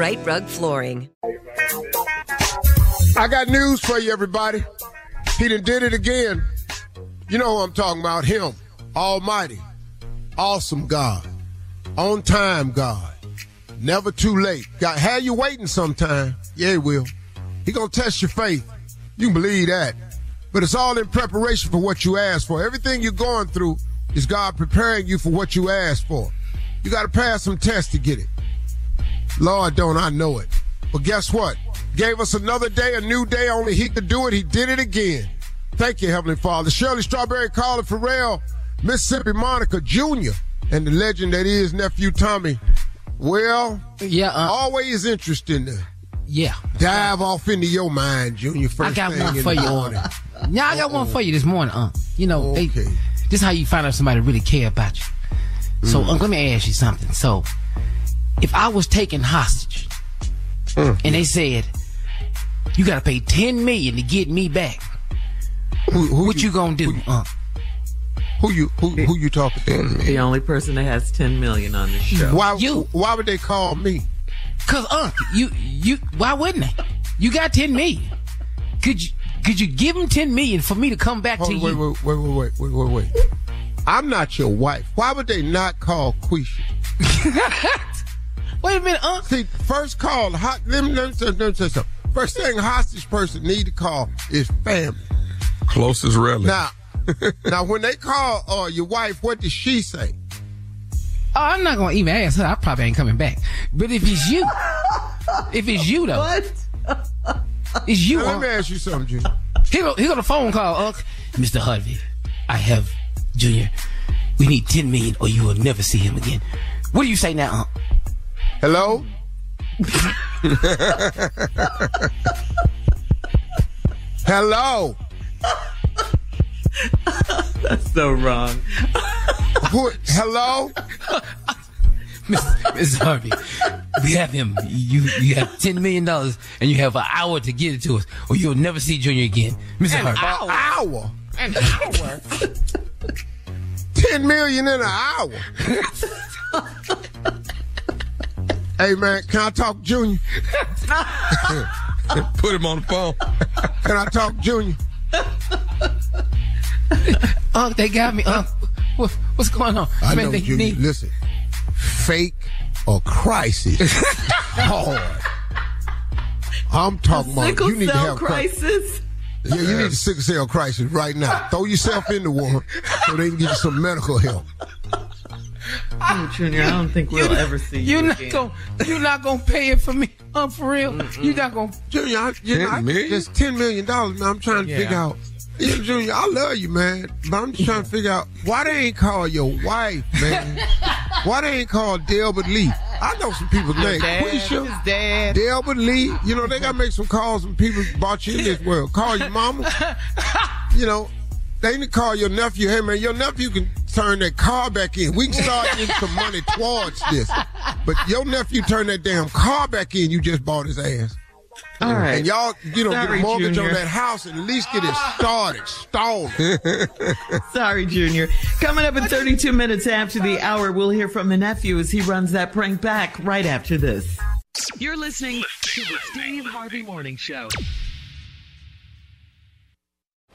Rite Rug Flooring. I got news for you, everybody. He done did it again. You know who I'm talking about. Him. Almighty. Awesome God. On time God. Never too late. Got had you waiting sometime. Yeah, he will. He gonna test your faith. You can believe that. But it's all in preparation for what you asked for. Everything you're going through is God preparing you for what you asked for. You gotta pass some tests to get it. Lord, don't I know it. But guess what? Gave us another day, a new day. Only He could do it. He did it again. Thank you, Heavenly Father. Shirley Strawberry, Carla Ferrell, Mississippi Monica Jr., and the legend that is nephew Tommy. Well, yeah, uh, always interesting to yeah dive off into your mind, Junior. First I got thing one for you. morning. Yeah, I got one for you this morning. Uh, you know, Okay. they, this is how you find out somebody really care about you. So, Mm. uh, let me ask you something. So, if I was taken hostage Mm. and they said you got to pay ten million to get me back, what you, gonna do? Uh, Who you who who you talking to? The only person that has 10 million on the show. Why why would they call me? Cause Unc, you you why wouldn't they? You got ten million. Could you could you give them ten million for me to come back Hold to on, wait, you? wait, wait, wait, wait, wait, wait. I'm not your wife. Why would they not call Quisha? Wait a minute, Unc. See, first call, hot, let me, let me, say- let me say something. First thing a hostage person need to call is family. Closest relative. Now, now when they call uh, your wife, what does she say? Oh, I'm not gonna even ask her. I probably ain't coming back. But if it's you, if it's you though, what? It's you. Now, let Unc. me uh. ask you something, Junior. Here go, here go the phone call, uh. Unc. Mr. Harvey, I have Junior. We need ten million, or you will never see him again. What do you say now, Unc? Hello? Hello? That's so wrong. Who, hello? Miss Harvey, we have him. You you have ten million dollars, and you have an hour to get it to us, or you'll never see Junior again, Mr. An Harvey. hour? An hour. Ten million in an hour. hey man, can I talk Junior? Put him on the phone. Can I talk Junior? Unc, they got me. Unc, what, what's going on? I Man, know they Junior. need- Listen, fake or crisis. Hard. I'm talking about you need to have cri- crisis. Yeah, you need a sickle cell crisis right now. Throw yourself into one so they can get you some medical help. Oh, Junior, I don't think we'll ever see you You're not again. gonna, you're not gonna pay it for me, uh, for real. You're not gonna. Junior, I, you know, I, million? just ten million dollars, man. I'm trying to Yeah. figure out. Yeah, Junior, I love you, man, but I'm just trying to figure out why they ain't call your wife, man. why they ain't called Delbert Lee? I know some people's names. Dad, Quisha, dad. Delbert Lee. You know, they gotta make some calls when people bought you in this world. Call your mama. You know, they need to call your nephew. Hey man, your nephew can turn that car back in. We can start getting some money towards this. But your nephew turned that damn car back in. You just bought his ass. All right. And y'all, you know, get a mortgage Junior. on that house and at least get it started, stalled. Sorry, Junior. Coming up in 32 minutes after the hour, we'll hear from the nephew as he runs that prank back right after this. You're listening to the Steve Harvey Morning Show.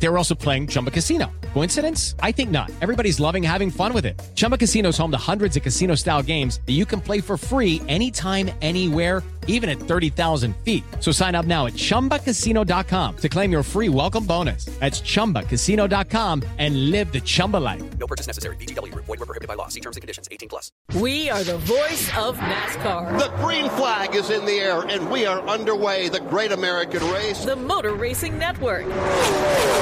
They were also playing Chumba Casino. Coincidence? I think not. Everybody's loving having fun with it. Chumba Casino is home to hundreds of casino style games that you can play for free anytime, anywhere, even at 30,000 feet. So sign up now at chumbacasino.com to claim your free welcome bonus. That's chumbacasino.com and live the Chumba life. No purchase necessary. VGW Group. Void were prohibited by law. See terms and conditions. 18 plus. We are the voice of NASCAR. The green flag is in the air, and we are underway. The great American race. The Motor Racing Network.